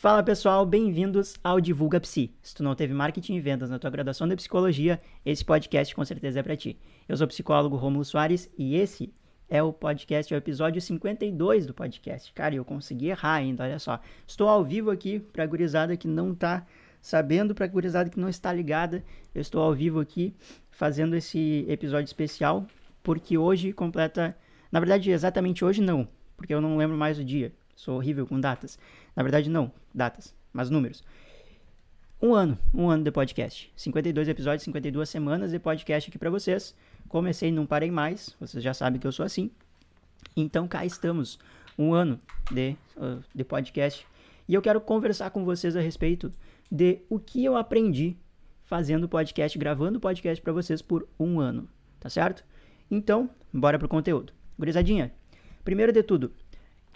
Fala pessoal, bem-vindos ao Divulga Psi. Se tu não teve marketing e vendas na tua graduação de psicologia, esse podcast com certeza é para ti. Eu sou o psicólogo Romulo Soares e esse é o podcast, é o episódio 52 do podcast. Cara, eu consegui errar ainda, olha só. Estou ao vivo aqui pra gurizada que não tá sabendo, pra gurizada que não está ligada. Eu estou ao vivo aqui fazendo esse episódio especial porque hoje completa, na verdade, exatamente hoje não, porque eu não lembro mais o dia. Sou horrível com datas. Na verdade, não, datas, mas números. Um ano, um ano de podcast. 52 episódios, 52 semanas de podcast aqui para vocês. Comecei, não parei mais, vocês já sabem que eu sou assim. Então cá estamos, um ano de, uh, de podcast. E eu quero conversar com vocês a respeito de o que eu aprendi fazendo podcast, gravando podcast para vocês por um ano, tá certo? Então, bora pro conteúdo. Gurizadinha, primeiro de tudo,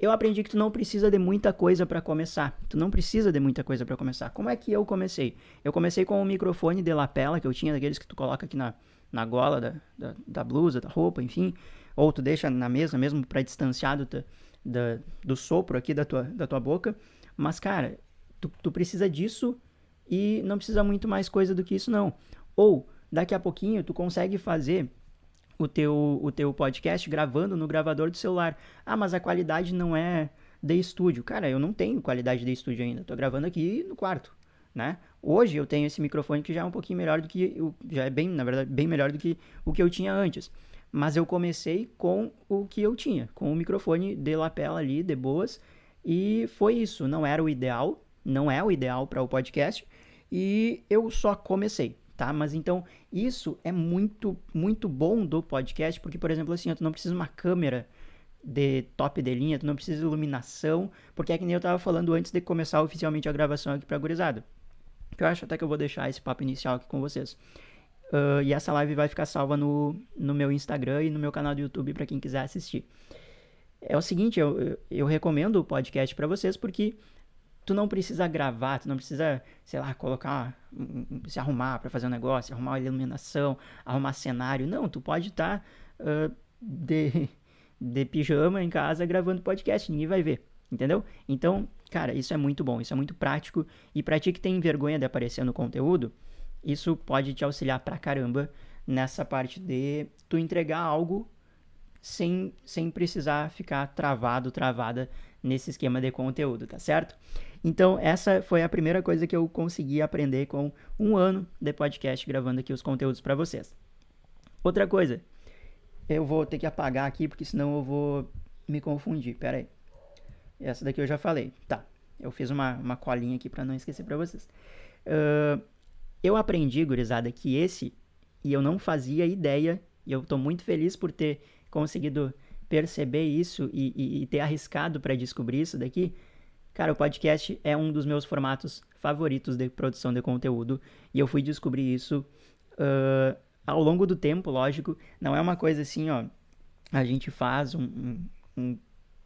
eu aprendi que tu não precisa de muita coisa para começar. Tu não precisa de muita coisa para começar. Como é que eu comecei? Eu comecei com um microfone de lapela que eu tinha, daqueles que tu coloca aqui na, na gola da, da, da blusa, da roupa, enfim. Ou tu deixa na mesa mesmo para distanciar do, da, do sopro aqui da tua, da tua boca. Mas, cara, tu, tu precisa disso e não precisa muito mais coisa do que isso, não. Ou, daqui a pouquinho, tu consegue fazer o teu, o teu podcast gravando no gravador do celular. Ah, mas a qualidade não é de estúdio. Cara, eu não tenho qualidade de estúdio ainda. Tô gravando aqui no quarto, né? Hoje eu tenho esse microfone que já é um pouquinho melhor do que já é bem, na verdade, bem melhor do que o que eu tinha antes. Mas eu comecei com o que eu tinha, com o microfone de lapela ali, de boas, e foi isso, não era o ideal, não é o ideal para o podcast, e eu só comecei tá? Mas então, isso é muito, muito bom do podcast, porque, por exemplo, assim, tu não precisa uma câmera de top de linha, tu não precisa de iluminação, porque é que nem eu tava falando antes de começar oficialmente a gravação aqui pra gurizada. Eu acho até que eu vou deixar esse papo inicial aqui com vocês. Uh, e essa live vai ficar salva no, no meu Instagram e no meu canal do YouTube para quem quiser assistir. É o seguinte, eu, eu recomendo o podcast para vocês porque tu não precisa gravar, tu não precisa, sei lá, colocar, se arrumar para fazer um negócio, arrumar uma iluminação, arrumar cenário. Não, tu pode estar tá, uh, de, de pijama em casa gravando podcast, ninguém vai ver, entendeu? Então, cara, isso é muito bom, isso é muito prático. E pra ti que tem vergonha de aparecer no conteúdo, isso pode te auxiliar pra caramba nessa parte de tu entregar algo sem, sem precisar ficar travado, travada nesse esquema de conteúdo, tá certo? Então, essa foi a primeira coisa que eu consegui aprender com um ano de podcast gravando aqui os conteúdos para vocês. Outra coisa, eu vou ter que apagar aqui porque senão eu vou me confundir. Pera aí. Essa daqui eu já falei. Tá. Eu fiz uma, uma colinha aqui para não esquecer para vocês. Uh, eu aprendi, gurizada, que esse, e eu não fazia ideia, e eu tô muito feliz por ter conseguido perceber isso e, e, e ter arriscado para descobrir isso daqui, cara, o podcast é um dos meus formatos favoritos de produção de conteúdo e eu fui descobrir isso uh, ao longo do tempo, lógico. Não é uma coisa assim, ó, a gente faz um, um,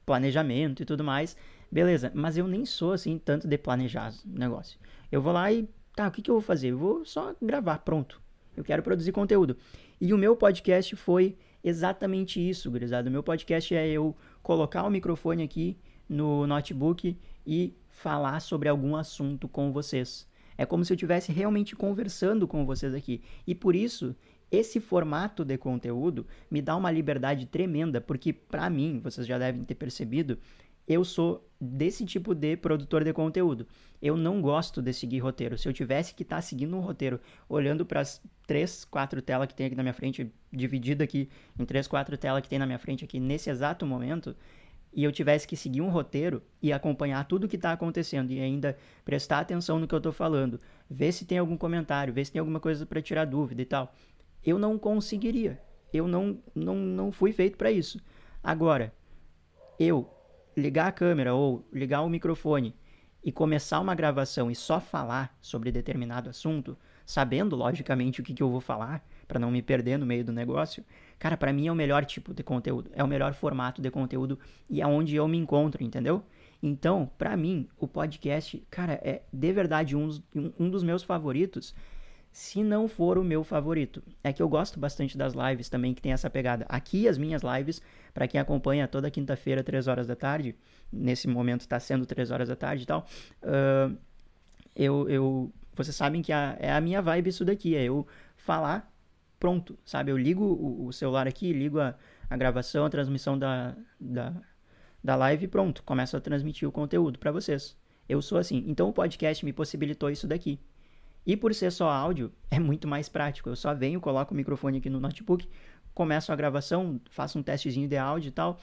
planejamento e tudo mais, beleza, mas eu nem sou assim tanto de planejar o negócio. Eu vou lá e, tá, o que, que eu vou fazer? Eu vou só gravar, pronto. Eu quero produzir conteúdo. E o meu podcast foi exatamente isso, gurizada. O meu podcast é eu colocar o microfone aqui no notebook e falar sobre algum assunto com vocês. É como se eu estivesse realmente conversando com vocês aqui. E por isso, esse formato de conteúdo me dá uma liberdade tremenda, porque para mim, vocês já devem ter percebido, eu sou desse tipo de produtor de conteúdo. Eu não gosto de seguir roteiro. Se eu tivesse que estar tá seguindo um roteiro, olhando para as três, quatro telas que tem aqui na minha frente, dividido aqui em três, quatro telas que tem na minha frente aqui nesse exato momento, e eu tivesse que seguir um roteiro e acompanhar tudo o que está acontecendo e ainda prestar atenção no que eu estou falando, ver se tem algum comentário, ver se tem alguma coisa para tirar dúvida e tal, eu não conseguiria. Eu não, não, não fui feito para isso. Agora, eu ligar a câmera ou ligar o microfone e começar uma gravação e só falar sobre determinado assunto, sabendo logicamente o que, que eu vou falar, para não me perder no meio do negócio, cara, para mim é o melhor tipo de conteúdo, é o melhor formato de conteúdo e é onde eu me encontro, entendeu? Então, para mim, o podcast, cara, é de verdade um, um dos meus favoritos se não for o meu favorito. É que eu gosto bastante das lives também, que tem essa pegada. Aqui, as minhas lives, para quem acompanha toda quinta-feira, 3 horas da tarde, nesse momento está sendo 3 horas da tarde e tal, uh, eu, eu, vocês sabem que a, é a minha vibe isso daqui, é eu falar, pronto, sabe? Eu ligo o, o celular aqui, ligo a, a gravação, a transmissão da, da, da live e pronto, começo a transmitir o conteúdo para vocês. Eu sou assim. Então o podcast me possibilitou isso daqui. E por ser só áudio, é muito mais prático. Eu só venho, coloco o microfone aqui no notebook, começo a gravação, faço um testezinho de áudio e tal.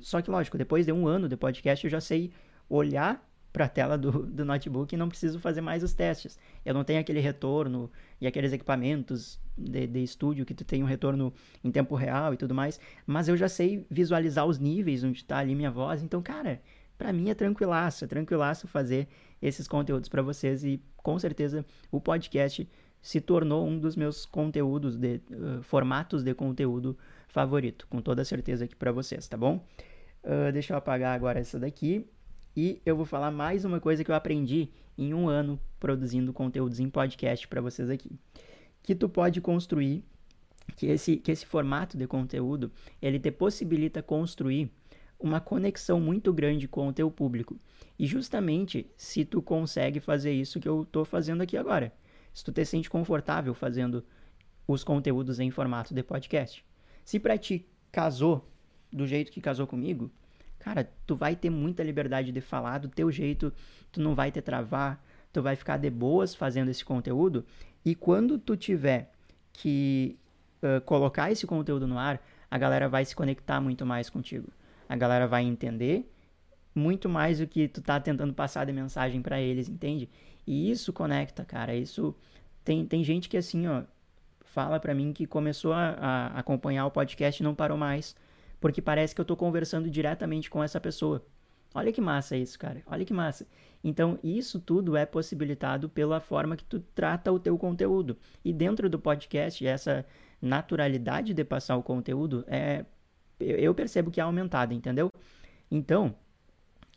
Só que, lógico, depois de um ano de podcast, eu já sei olhar para a tela do, do notebook e não preciso fazer mais os testes. Eu não tenho aquele retorno e aqueles equipamentos de, de estúdio que tu tem um retorno em tempo real e tudo mais, mas eu já sei visualizar os níveis onde está ali minha voz. Então, cara, para mim é tranquilaço, é tranquilaço fazer esses conteúdos para vocês e com certeza o podcast se tornou um dos meus conteúdos de uh, formatos de conteúdo favorito, com toda certeza aqui para vocês, tá bom? Uh, deixa eu apagar agora essa daqui e eu vou falar mais uma coisa que eu aprendi em um ano produzindo conteúdos em podcast para vocês aqui. Que tu pode construir, que esse, que esse formato de conteúdo, ele te possibilita construir uma conexão muito grande com o teu público. E justamente se tu consegue fazer isso que eu estou fazendo aqui agora. Se tu te sente confortável fazendo os conteúdos em formato de podcast. Se para ti casou do jeito que casou comigo, cara, tu vai ter muita liberdade de falar do teu jeito, tu não vai te travar, tu vai ficar de boas fazendo esse conteúdo. E quando tu tiver que uh, colocar esse conteúdo no ar, a galera vai se conectar muito mais contigo. A galera vai entender muito mais do que tu tá tentando passar de mensagem para eles, entende? E isso conecta, cara. Isso tem, tem gente que assim, ó, fala para mim que começou a, a acompanhar o podcast e não parou mais porque parece que eu estou conversando diretamente com essa pessoa. Olha que massa isso, cara. Olha que massa. Então, isso tudo é possibilitado pela forma que tu trata o teu conteúdo. E dentro do podcast, essa naturalidade de passar o conteúdo é eu percebo que é aumentada, entendeu? Então,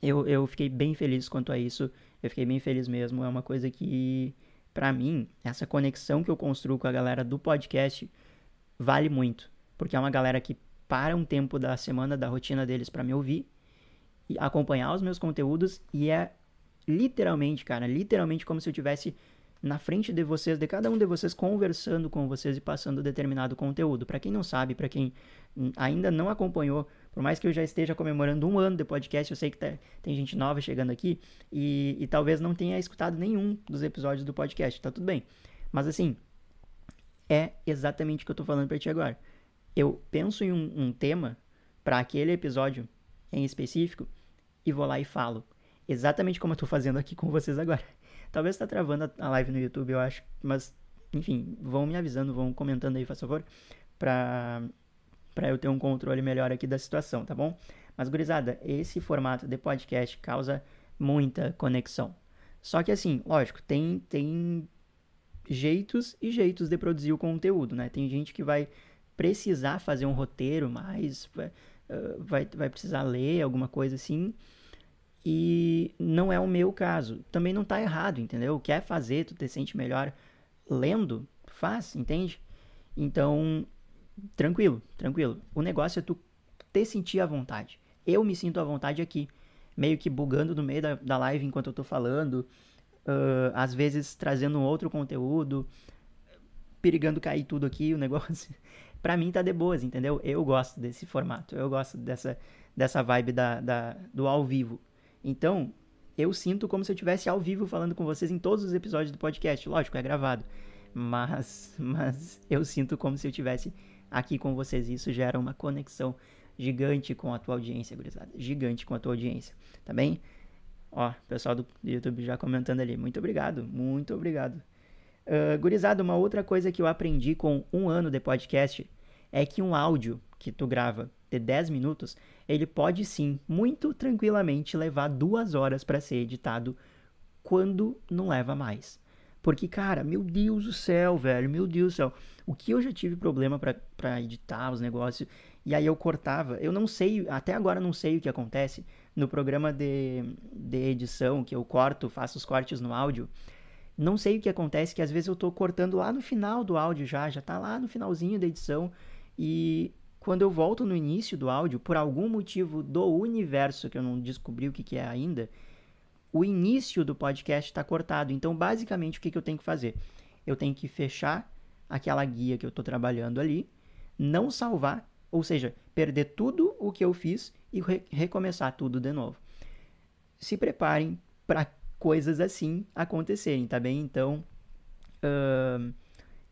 eu, eu fiquei bem feliz quanto a isso. Eu fiquei bem feliz mesmo. É uma coisa que, para mim, essa conexão que eu construo com a galera do podcast vale muito. Porque é uma galera que para um tempo da semana, da rotina deles para me ouvir e acompanhar os meus conteúdos e é literalmente, cara, literalmente como se eu tivesse na frente de vocês, de cada um de vocês conversando com vocês e passando determinado conteúdo. Para quem não sabe, para quem ainda não acompanhou, por mais que eu já esteja comemorando um ano de podcast, eu sei que tá, tem gente nova chegando aqui e, e talvez não tenha escutado nenhum dos episódios do podcast, tá tudo bem. Mas assim, é exatamente o que eu tô falando para ti agora eu penso em um, um tema para aquele episódio em específico e vou lá e falo. Exatamente como eu estou fazendo aqui com vocês agora. Talvez está travando a live no YouTube, eu acho, mas enfim, vão me avisando, vão comentando aí, por favor, para para eu ter um controle melhor aqui da situação, tá bom? Mas gurizada, esse formato de podcast causa muita conexão. Só que assim, lógico, tem tem jeitos e jeitos de produzir o conteúdo, né? Tem gente que vai precisar fazer um roteiro mais, vai, vai, precisar ler alguma coisa assim. E não é o meu caso. Também não tá errado, entendeu? Quer fazer, tu te sente melhor lendo, faz, entende? Então, tranquilo, tranquilo. O negócio é tu te sentir à vontade. Eu me sinto à vontade aqui, meio que bugando no meio da, da live enquanto eu tô falando, uh, às vezes trazendo outro conteúdo, perigando cair tudo aqui, o negócio para mim tá de boas, entendeu? Eu gosto desse formato, eu gosto dessa, dessa vibe da, da, do ao vivo. Então, eu sinto como se eu estivesse ao vivo falando com vocês em todos os episódios do podcast. Lógico, é gravado. Mas, mas eu sinto como se eu estivesse aqui com vocês. Isso gera uma conexão gigante com a tua audiência, gurizada. Gigante com a tua audiência, tá bem? Ó, pessoal do YouTube já comentando ali. Muito obrigado, muito obrigado. Uh, gurizada, uma outra coisa que eu aprendi com um ano de podcast é que um áudio que tu grava de 10 minutos, ele pode sim, muito tranquilamente, levar duas horas para ser editado quando não leva mais. Porque, cara, meu Deus do céu, velho, meu Deus do céu. O que eu já tive problema para editar os negócios, e aí eu cortava. Eu não sei, até agora não sei o que acontece no programa de, de edição, que eu corto, faço os cortes no áudio. Não sei o que acontece, que às vezes eu tô cortando lá no final do áudio já, já tá lá no finalzinho da edição. E quando eu volto no início do áudio, por algum motivo do universo que eu não descobri o que, que é ainda, o início do podcast está cortado. Então, basicamente, o que, que eu tenho que fazer? Eu tenho que fechar aquela guia que eu estou trabalhando ali, não salvar, ou seja, perder tudo o que eu fiz e re recomeçar tudo de novo. Se preparem para coisas assim acontecerem, tá bem? Então, uh,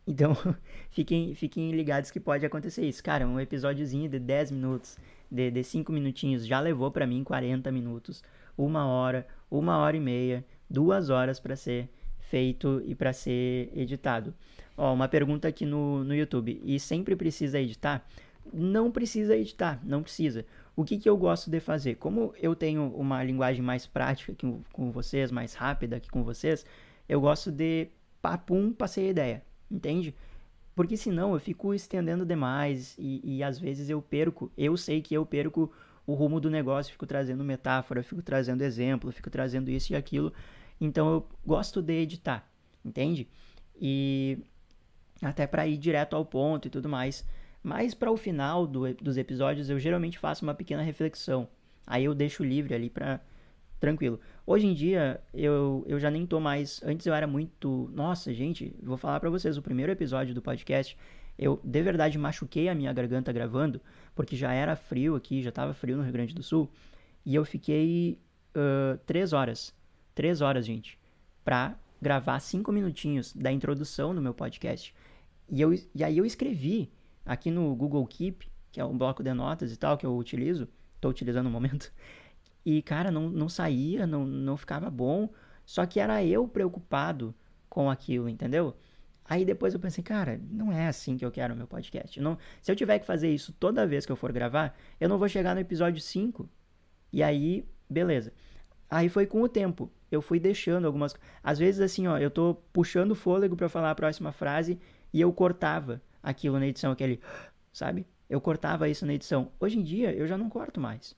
então fiquem, fiquem ligados que pode acontecer isso. Cara, um episódiozinho de 10 minutos, de, de 5 minutinhos, já levou para mim 40 minutos, uma hora, uma hora e meia, duas horas para ser feito e para ser editado. Ó, uma pergunta aqui no, no YouTube. E sempre precisa editar? Não precisa editar, não precisa. O que, que eu gosto de fazer? Como eu tenho uma linguagem mais prática aqui com vocês, mais rápida aqui com vocês, eu gosto de papum, passei a ideia, entende? Porque senão eu fico estendendo demais e, e às vezes eu perco, eu sei que eu perco o rumo do negócio, fico trazendo metáfora, fico trazendo exemplo, fico trazendo isso e aquilo. Então eu gosto de editar, entende? E até para ir direto ao ponto e tudo mais. Mas para o final do, dos episódios eu geralmente faço uma pequena reflexão. Aí eu deixo livre ali para tranquilo. Hoje em dia eu, eu já nem tô mais. Antes eu era muito. Nossa, gente, vou falar para vocês. O primeiro episódio do podcast eu de verdade machuquei a minha garganta gravando, porque já era frio aqui, já estava frio no Rio Grande do Sul. E eu fiquei uh, três horas. Três horas, gente. Pra gravar cinco minutinhos da introdução no meu podcast. E, eu, e aí eu escrevi aqui no Google Keep, que é um bloco de notas e tal, que eu utilizo, estou utilizando no momento. E, cara, não, não saía, não, não ficava bom. Só que era eu preocupado com aquilo, entendeu? Aí depois eu pensei, cara, não é assim que eu quero o meu podcast. Não, se eu tiver que fazer isso toda vez que eu for gravar, eu não vou chegar no episódio 5. E aí, beleza. Aí foi com o tempo. Eu fui deixando algumas. Às vezes, assim, ó, eu tô puxando fôlego para falar a próxima frase e eu cortava aquilo na edição, aquele, sabe? Eu cortava isso na edição. Hoje em dia eu já não corto mais,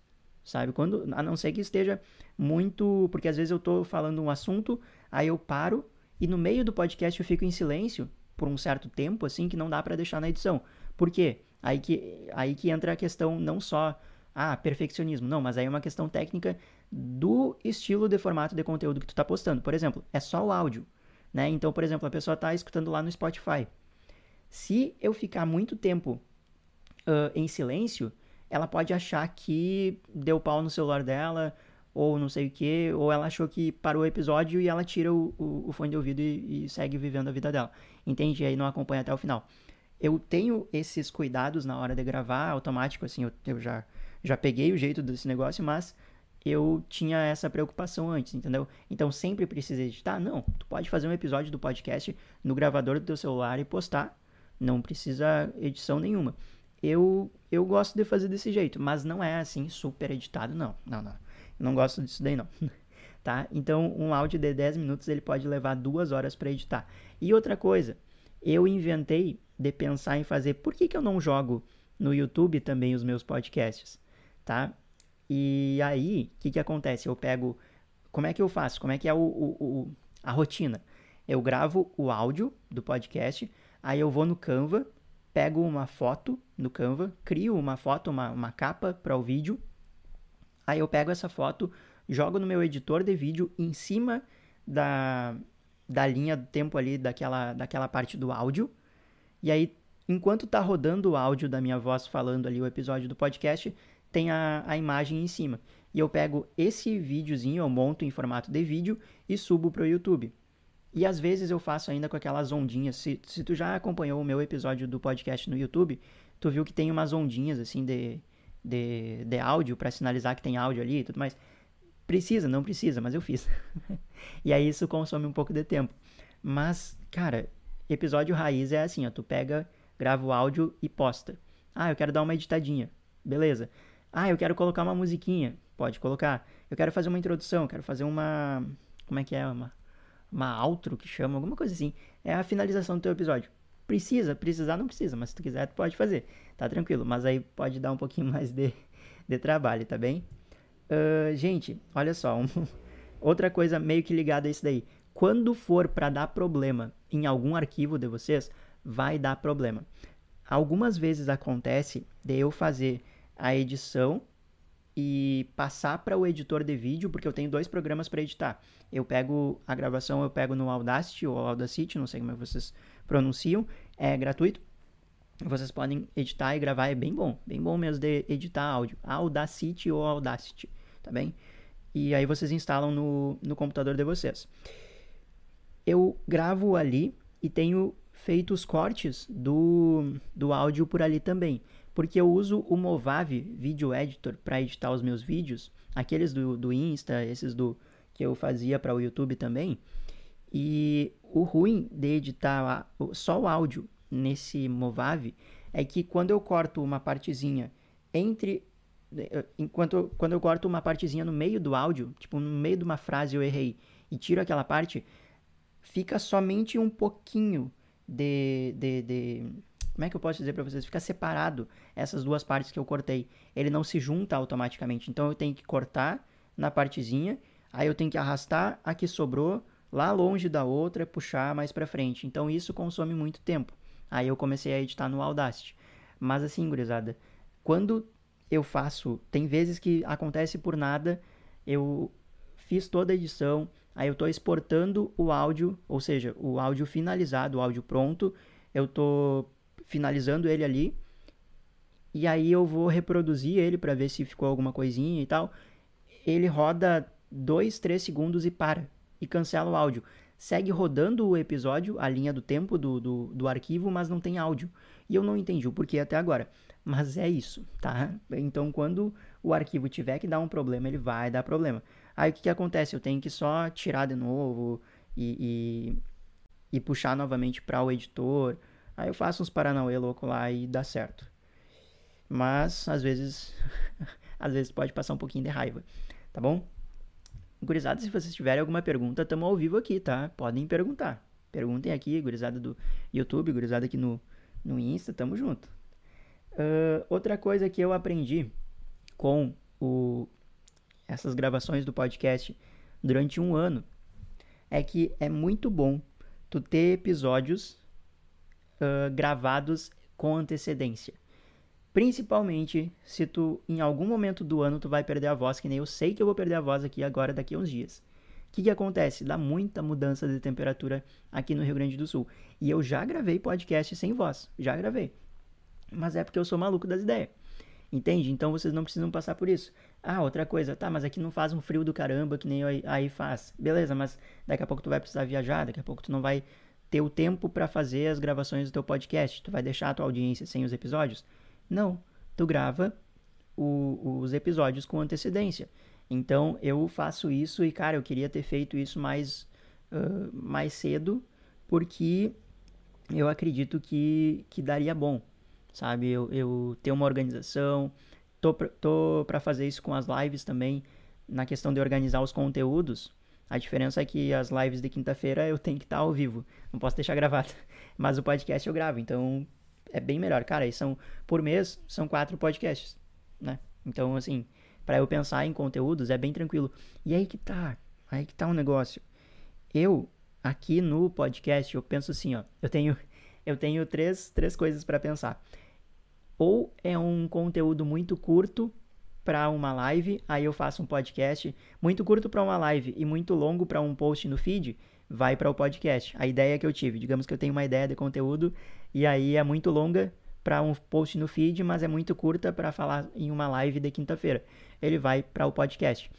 sabe? Quando, a não ser que esteja muito, porque às vezes eu tô falando um assunto, aí eu paro e no meio do podcast eu fico em silêncio por um certo tempo, assim, que não dá para deixar na edição. Por quê? Aí que, aí que entra a questão não só ah, perfeccionismo, não, mas aí é uma questão técnica do estilo de formato de conteúdo que tu tá postando. Por exemplo, é só o áudio, né? Então, por exemplo, a pessoa tá escutando lá no Spotify. Se eu ficar muito tempo uh, em silêncio, ela pode achar que deu pau no celular dela, ou não sei o que, ou ela achou que parou o episódio e ela tira o, o, o fone de ouvido e, e, segue vivendo a vida dela. Entende? E aí não acompanha até o final. Eu tenho esses cuidados na hora de gravar, automático, assim, eu, eu já, já peguei o jeito desse negócio, mas eu tinha essa preocupação antes, entendeu? Então sempre precisa editar? Não, tu pode fazer um episódio do podcast no gravador do teu celular e postar não precisa edição nenhuma. Eu, eu gosto de fazer desse jeito, mas não é assim super editado, não. Não, não. Não gosto disso daí, não. tá? Então, um áudio de 10 minutos ele pode levar duas horas para editar. E outra coisa, eu inventei de pensar em fazer. Por que, que eu não jogo no YouTube também os meus podcasts? Tá? E aí, o que, que acontece? Eu pego. Como é que eu faço? Como é que é o, o, o a rotina? Eu gravo o áudio do podcast Aí eu vou no Canva, pego uma foto no Canva, crio uma foto, uma, uma capa para o vídeo. Aí eu pego essa foto, jogo no meu editor de vídeo em cima da, da linha do tempo ali daquela, daquela parte do áudio. E aí, enquanto tá rodando o áudio da minha voz falando ali o episódio do podcast, tem a, a imagem em cima. E eu pego esse videozinho, eu monto em formato de vídeo e subo para o YouTube. E às vezes eu faço ainda com aquelas ondinhas. Se, se tu já acompanhou o meu episódio do podcast no YouTube, tu viu que tem umas ondinhas assim de, de, de áudio para sinalizar que tem áudio ali e tudo mais. Precisa, não precisa, mas eu fiz. e aí isso consome um pouco de tempo. Mas, cara, episódio raiz é assim, ó, tu pega, grava o áudio e posta. Ah, eu quero dar uma editadinha. Beleza. Ah, eu quero colocar uma musiquinha. Pode colocar. Eu quero fazer uma introdução, quero fazer uma como é que é, uma uma outro que chama, alguma coisa assim. É a finalização do teu episódio. Precisa, precisar não precisa, mas se tu quiser tu pode fazer, tá tranquilo. Mas aí pode dar um pouquinho mais de, de trabalho, tá bem? Uh, gente, olha só, um, outra coisa meio que ligada a isso daí. Quando for para dar problema em algum arquivo de vocês, vai dar problema. algumas vezes acontece de eu fazer a edição e passar para o editor de vídeo, porque eu tenho dois programas para editar. Eu pego a gravação, eu pego no Audacity ou Audacity, não sei como é vocês pronunciam, é gratuito. Vocês podem editar e gravar, é bem bom, bem bom mesmo de editar áudio. Audacity ou Audacity, tá bem? E aí vocês instalam no, no computador de vocês. Eu gravo ali e tenho feito os cortes do, do áudio por ali também porque eu uso o Movavi Video Editor para editar os meus vídeos, aqueles do, do Insta, esses do que eu fazia para o YouTube também. E o ruim de editar só o áudio nesse Movavi é que quando eu corto uma partezinha entre eh, enquanto quando eu corto uma partezinha no meio do áudio, tipo no meio de uma frase eu errei e tiro aquela parte, fica somente um pouquinho de, de, de como é que eu posso dizer para vocês? Fica separado essas duas partes que eu cortei. Ele não se junta automaticamente. Então eu tenho que cortar na partezinha, aí eu tenho que arrastar a que sobrou lá longe da outra, puxar mais para frente. Então isso consome muito tempo. Aí eu comecei a editar no Audacity. Mas assim, gurizada, quando eu faço, tem vezes que acontece por nada, eu fiz toda a edição, aí eu estou exportando o áudio, ou seja, o áudio finalizado, o áudio pronto, eu estou finalizando ele ali. E aí eu vou reproduzir ele para ver se ficou alguma coisinha e tal. Ele roda 2, 3 segundos e para. E cancela o áudio. Segue rodando o episódio, a linha do tempo do, do, do arquivo, mas não tem áudio. E eu não entendi o porquê até agora. Mas é isso, tá? Então quando o arquivo tiver que dar um problema, ele vai dar problema. Aí o que, que acontece? Eu tenho que só tirar de novo e, e, e puxar novamente para o editor Aí eu faço uns paranauê louco lá e dá certo. Mas, às vezes, às vezes pode passar um pouquinho de raiva, tá bom? Gurizada, se vocês tiverem alguma pergunta, tamo ao vivo aqui, tá? Podem perguntar. Perguntem aqui, gurizada do YouTube, gurizada aqui no, no Insta, tamo junto. Uh, outra coisa que eu aprendi com o, essas gravações do podcast durante um ano é que é muito bom tu ter episódios uh, gravados com antecedência. Principalmente se tu, em algum momento do ano, tu vai perder a voz, que nem eu sei que eu vou perder a voz aqui agora, daqui a uns dias. O que, que acontece? Dá muita mudança de temperatura aqui no Rio Grande do Sul. E eu já gravei podcast sem voz, já gravei. Mas é porque eu sou maluco das ideias. Entende? Então vocês não precisam passar por isso. Ah, outra coisa, tá, mas aqui não faz um frio do caramba que nem aí faz. Beleza, mas daqui a pouco tu vai precisar viajar, daqui a pouco tu não vai ter o tempo para fazer as gravações do teu podcast. Tu vai deixar a tua audiência sem os episódios? Não. Tu grava o, os episódios com antecedência. Então eu faço isso e, cara, eu queria ter feito isso mais, uh, mais cedo, porque eu acredito que, que daria bom, sabe? Eu, eu ter uma organização, tô, tô para fazer isso com as lives também, na questão de organizar os conteúdos, a diferença é que as lives de quinta-feira eu tenho que estar ao vivo, não posso deixar gravado. Mas o podcast eu gravo, então é bem melhor. Cara, são por mês são quatro podcasts, né? Então, assim, para eu pensar em conteúdos é bem tranquilo. E aí que tá, aí que tá um negócio. Eu aqui no podcast eu penso assim, ó, eu tenho eu tenho três, três coisas para pensar. Ou é um conteúdo muito curto para uma live, aí eu faço um podcast muito curto para uma live e muito longo para um post no feed, vai para o podcast. A ideia que eu tive, digamos que eu tenho uma ideia de conteúdo e aí é muito longa para um post no feed, mas é muito curta para falar em uma live de quinta-feira. Ele vai para o podcast.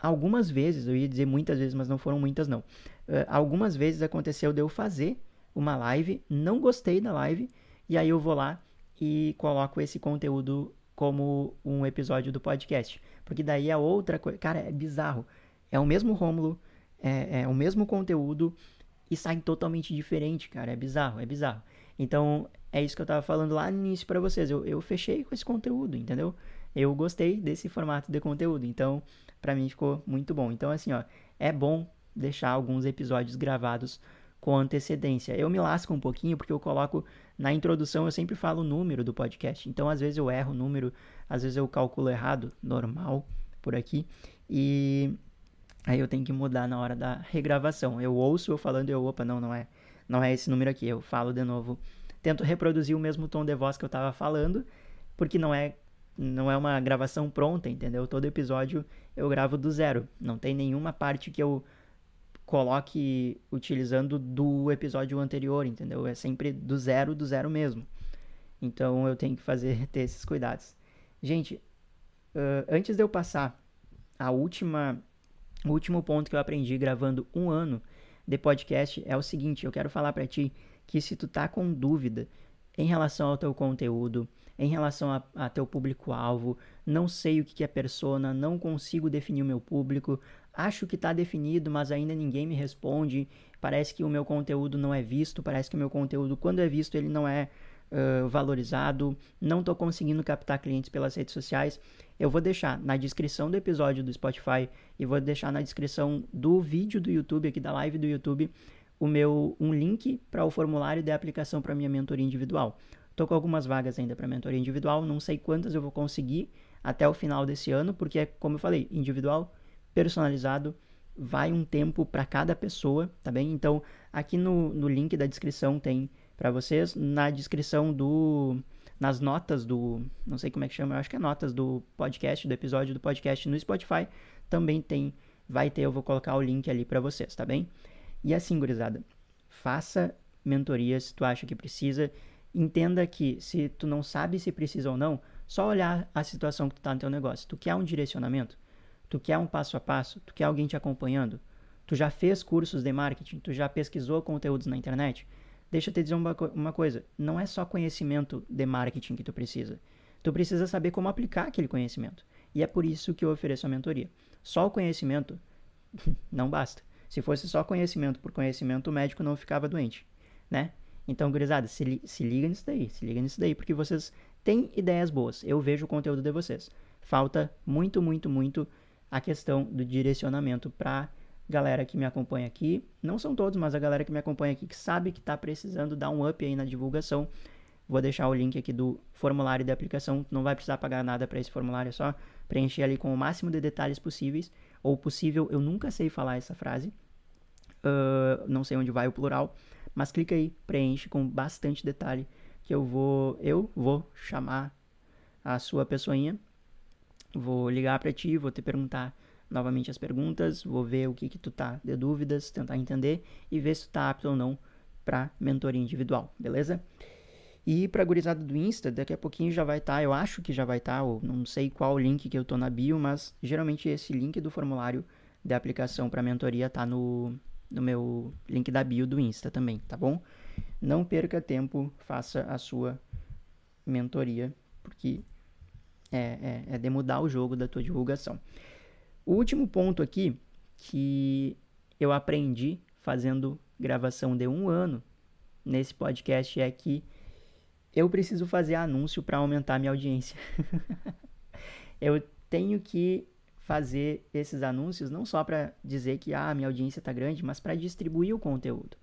Algumas vezes, eu ia dizer muitas vezes, mas não foram muitas não. Uh, algumas vezes aconteceu de eu fazer uma live, não gostei da live, e aí eu vou lá e coloco esse conteúdo como um episódio do podcast. Porque daí é outra coisa. Cara, é bizarro. É o mesmo Rômulo, é, é, o mesmo conteúdo e sai totalmente diferente, cara. É bizarro, é bizarro. Então, é isso que eu tava falando lá no início para vocês. Eu, eu fechei com esse conteúdo, entendeu? Eu gostei desse formato de conteúdo. Então, para mim ficou muito bom. Então, assim, ó, é bom deixar alguns episódios gravados com antecedência. Eu me lasco um pouquinho porque eu coloco na introdução, eu sempre falo o número do podcast. Então, às vezes eu erro o número, às vezes eu calculo errado, normal por aqui. E aí eu tenho que mudar na hora da regravação. Eu ouço eu falando eu, opa, não, não é. Não é esse número aqui. Eu falo de novo tento reproduzir o mesmo tom de voz que eu estava falando, porque não é não é uma gravação pronta, entendeu? Todo episódio eu gravo do zero. Não tem nenhuma parte que eu coloque utilizando do episódio anterior, entendeu? É sempre do zero, do zero mesmo. Então eu tenho que fazer ter esses cuidados. Gente, uh, antes de eu passar a última, o último ponto que eu aprendi gravando um ano de podcast é o seguinte: eu quero falar para ti que se tu tá com dúvida em relação ao teu conteúdo, em relação a, a teu público-alvo, não sei o que é persona, não consigo definir o meu público, acho que está definido, mas ainda ninguém me responde, parece que o meu conteúdo não é visto, parece que o meu conteúdo, quando é visto, ele não é uh, valorizado, não estou conseguindo captar clientes pelas redes sociais. Eu vou deixar na descrição do episódio do Spotify e vou deixar na descrição do vídeo do YouTube, aqui da live do YouTube, o meu um link para o formulário de aplicação para minha mentoria individual. Estou com algumas vagas ainda para mentoria individual, não sei quantas eu vou conseguir até o final desse ano, porque como eu falei, individual, personalizado, vai um tempo para cada pessoa, tá bem? Então, aqui no, no link da descrição tem para vocês, na descrição do nas notas do, não sei como é que chama, eu acho que é notas do podcast, do episódio do podcast no Spotify, também tem, vai ter, eu vou colocar o link ali para vocês, tá bem? E assim, gurizada, faça mentoria se tu acha que precisa. Entenda que se tu não sabe se precisa ou não, só olhar a situação que tu tá no teu negócio. Tu quer um direcionamento? Tu quer um passo a passo? Tu quer alguém te acompanhando? Tu já fez cursos de marketing? Tu já pesquisou conteúdos na internet? Deixa eu te dizer uma, uma coisa, não é só conhecimento de marketing que tu precisa. Tu precisa saber como aplicar aquele conhecimento. E é por isso que eu ofereço a mentoria. Só o conhecimento não basta. Se fosse só conhecimento por conhecimento, o médico não ficava doente, né? Então, gurizada, se, li se liga nisso daí, se liga nisso daí, porque vocês têm ideias boas. Eu vejo o conteúdo de vocês. Falta muito, muito, muito a questão do direcionamento para galera que me acompanha aqui. Não são todos, mas a galera que me acompanha aqui que sabe que está precisando dar um up aí na divulgação. Vou deixar o link aqui do formulário de aplicação. Não vai precisar pagar nada para esse formulário, é só preencher ali com o máximo de detalhes possíveis ou possível, eu nunca sei falar essa frase, uh, não sei onde vai o plural, mas clica aí, preenche com bastante detalhe, que eu vou, eu vou chamar a sua pessoinha, vou ligar para ti, vou te perguntar novamente as perguntas, vou ver o que que tu tá de dúvidas, tentar entender e ver se tu tá apto ou não para mentoria individual, beleza? E para a gurizada do Insta, daqui a pouquinho já vai estar, tá, eu acho que já vai estar, tá, ou não sei qual link que eu tô na bio, mas geralmente esse link do formulário da aplicação para mentoria tá no, no meu link da bio do Insta também, tá bom? Não perca tempo, faça a sua mentoria, porque é, é, é de mudar o jogo da tua divulgação. O último ponto aqui que eu aprendi fazendo gravação de um ano nesse podcast é que eu preciso fazer anúncio para aumentar minha audiência. eu tenho que fazer esses anúncios não só para dizer que ah, minha audiência está grande, mas para distribuir o conteúdo.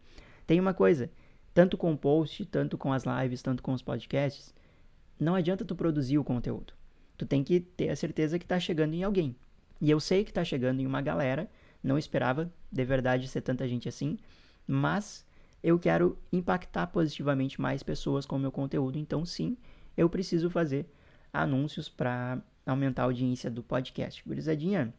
Tem uma coisa, tanto com o post, tanto com as lives, tanto com os podcasts, não adianta tu produzir o conteúdo. Tu tem que ter a certeza que está chegando em alguém. E eu sei que está chegando em uma galera, não esperava de verdade ser tanta gente assim, mas eu quero impactar positivamente mais pessoas com o meu conteúdo. Então, sim, eu preciso fazer anúncios para aumentar a audiência do podcast. Gurizadinha,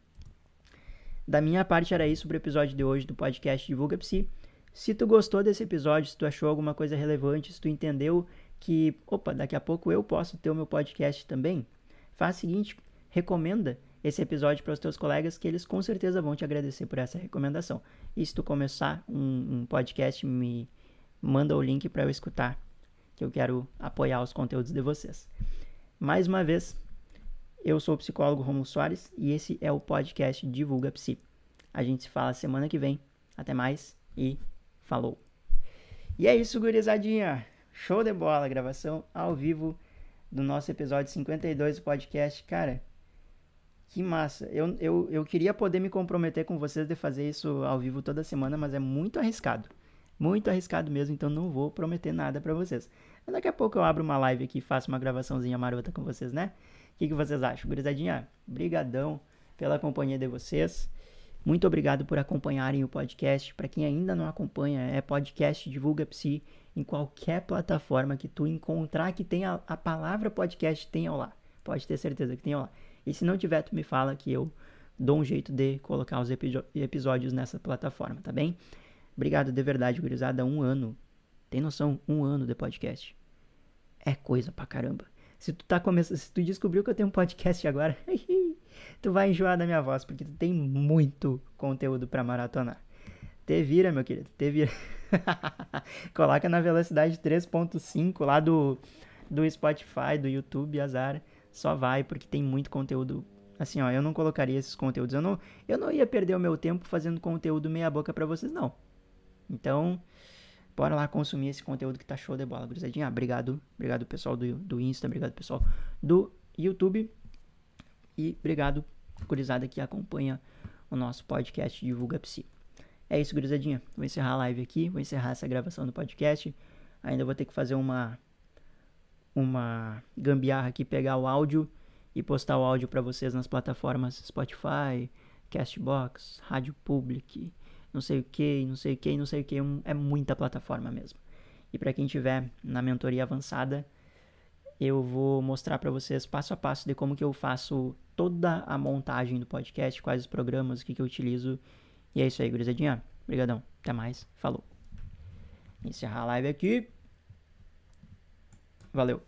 da minha parte era isso para o episódio de hoje do podcast Divulga Psi. Se tu gostou desse episódio, se tu achou alguma coisa relevante, se tu entendeu que, opa, daqui a pouco eu posso ter o meu podcast também, faz o seguinte, recomenda esse episódio para os teus colegas, que eles com certeza vão te agradecer por essa recomendação. E se tu começar um, um podcast, me manda o link para eu escutar, que eu quero apoiar os conteúdos de vocês. Mais uma vez, eu sou o psicólogo Romulo Soares e esse é o podcast Divulga Psi. A gente se fala semana que vem. Até mais e falou. E é isso, gurizadinha. Show de bola, gravação ao vivo do nosso episódio 52 do podcast. Cara, que massa. Eu, eu, eu queria poder me comprometer com vocês de fazer isso ao vivo toda semana, mas é muito arriscado. Muito arriscado mesmo, então não vou prometer nada para vocês. Daqui a pouco eu abro uma live aqui e faço uma gravaçãozinha marota com vocês, né? O que, que vocês acham? Gurizadinha, brigadão pela companhia de vocês. Muito obrigado por acompanharem o podcast. Para quem ainda não acompanha, é podcast Divulga Psi em qualquer plataforma que tu encontrar que tenha a palavra podcast, tenha lá. Pode ter certeza que tenha lá. E se não tiver, tu me fala que eu dou um jeito de colocar os episódios nessa plataforma, tá bem? Obrigado de verdade, gurizada. Um ano. Tem noção? Um ano de podcast. É coisa pra caramba. Se tu tá começando, se tu descobriu que eu tenho um podcast agora, tu vai enjoar da minha voz, porque tu tem muito conteúdo para maratonar. Te vira, meu querido, te vira. Coloca na velocidade 3.5 lá do, do Spotify, do YouTube, azar. Só vai, porque tem muito conteúdo. Assim, ó, eu não colocaria esses conteúdos. Eu não, eu não ia perder o meu tempo fazendo conteúdo meia boca para vocês, não. Então, bora lá consumir esse conteúdo que tá show de bola, gurizadinha. Obrigado, obrigado pessoal do, do Insta, obrigado pessoal do YouTube. E obrigado, gurizada, que acompanha o nosso podcast Divulga Psi. É isso, gurizadinha. Vou encerrar a live aqui, vou encerrar essa gravação do podcast. Ainda vou ter que fazer uma uma gambiarra aqui, pegar o áudio e postar o áudio para vocês nas plataformas Spotify, Castbox, Rádio Public, não sei o que, não sei o que, não sei o que, é muita plataforma mesmo. E para quem tiver na mentoria avançada, eu vou mostrar para vocês passo a passo de como que eu faço toda a montagem do podcast, quais os programas, o que, que eu utilizo. E é isso aí, gurizadinha. Obrigadão. Até mais. Falou. Encerrar a live aqui. Valeu.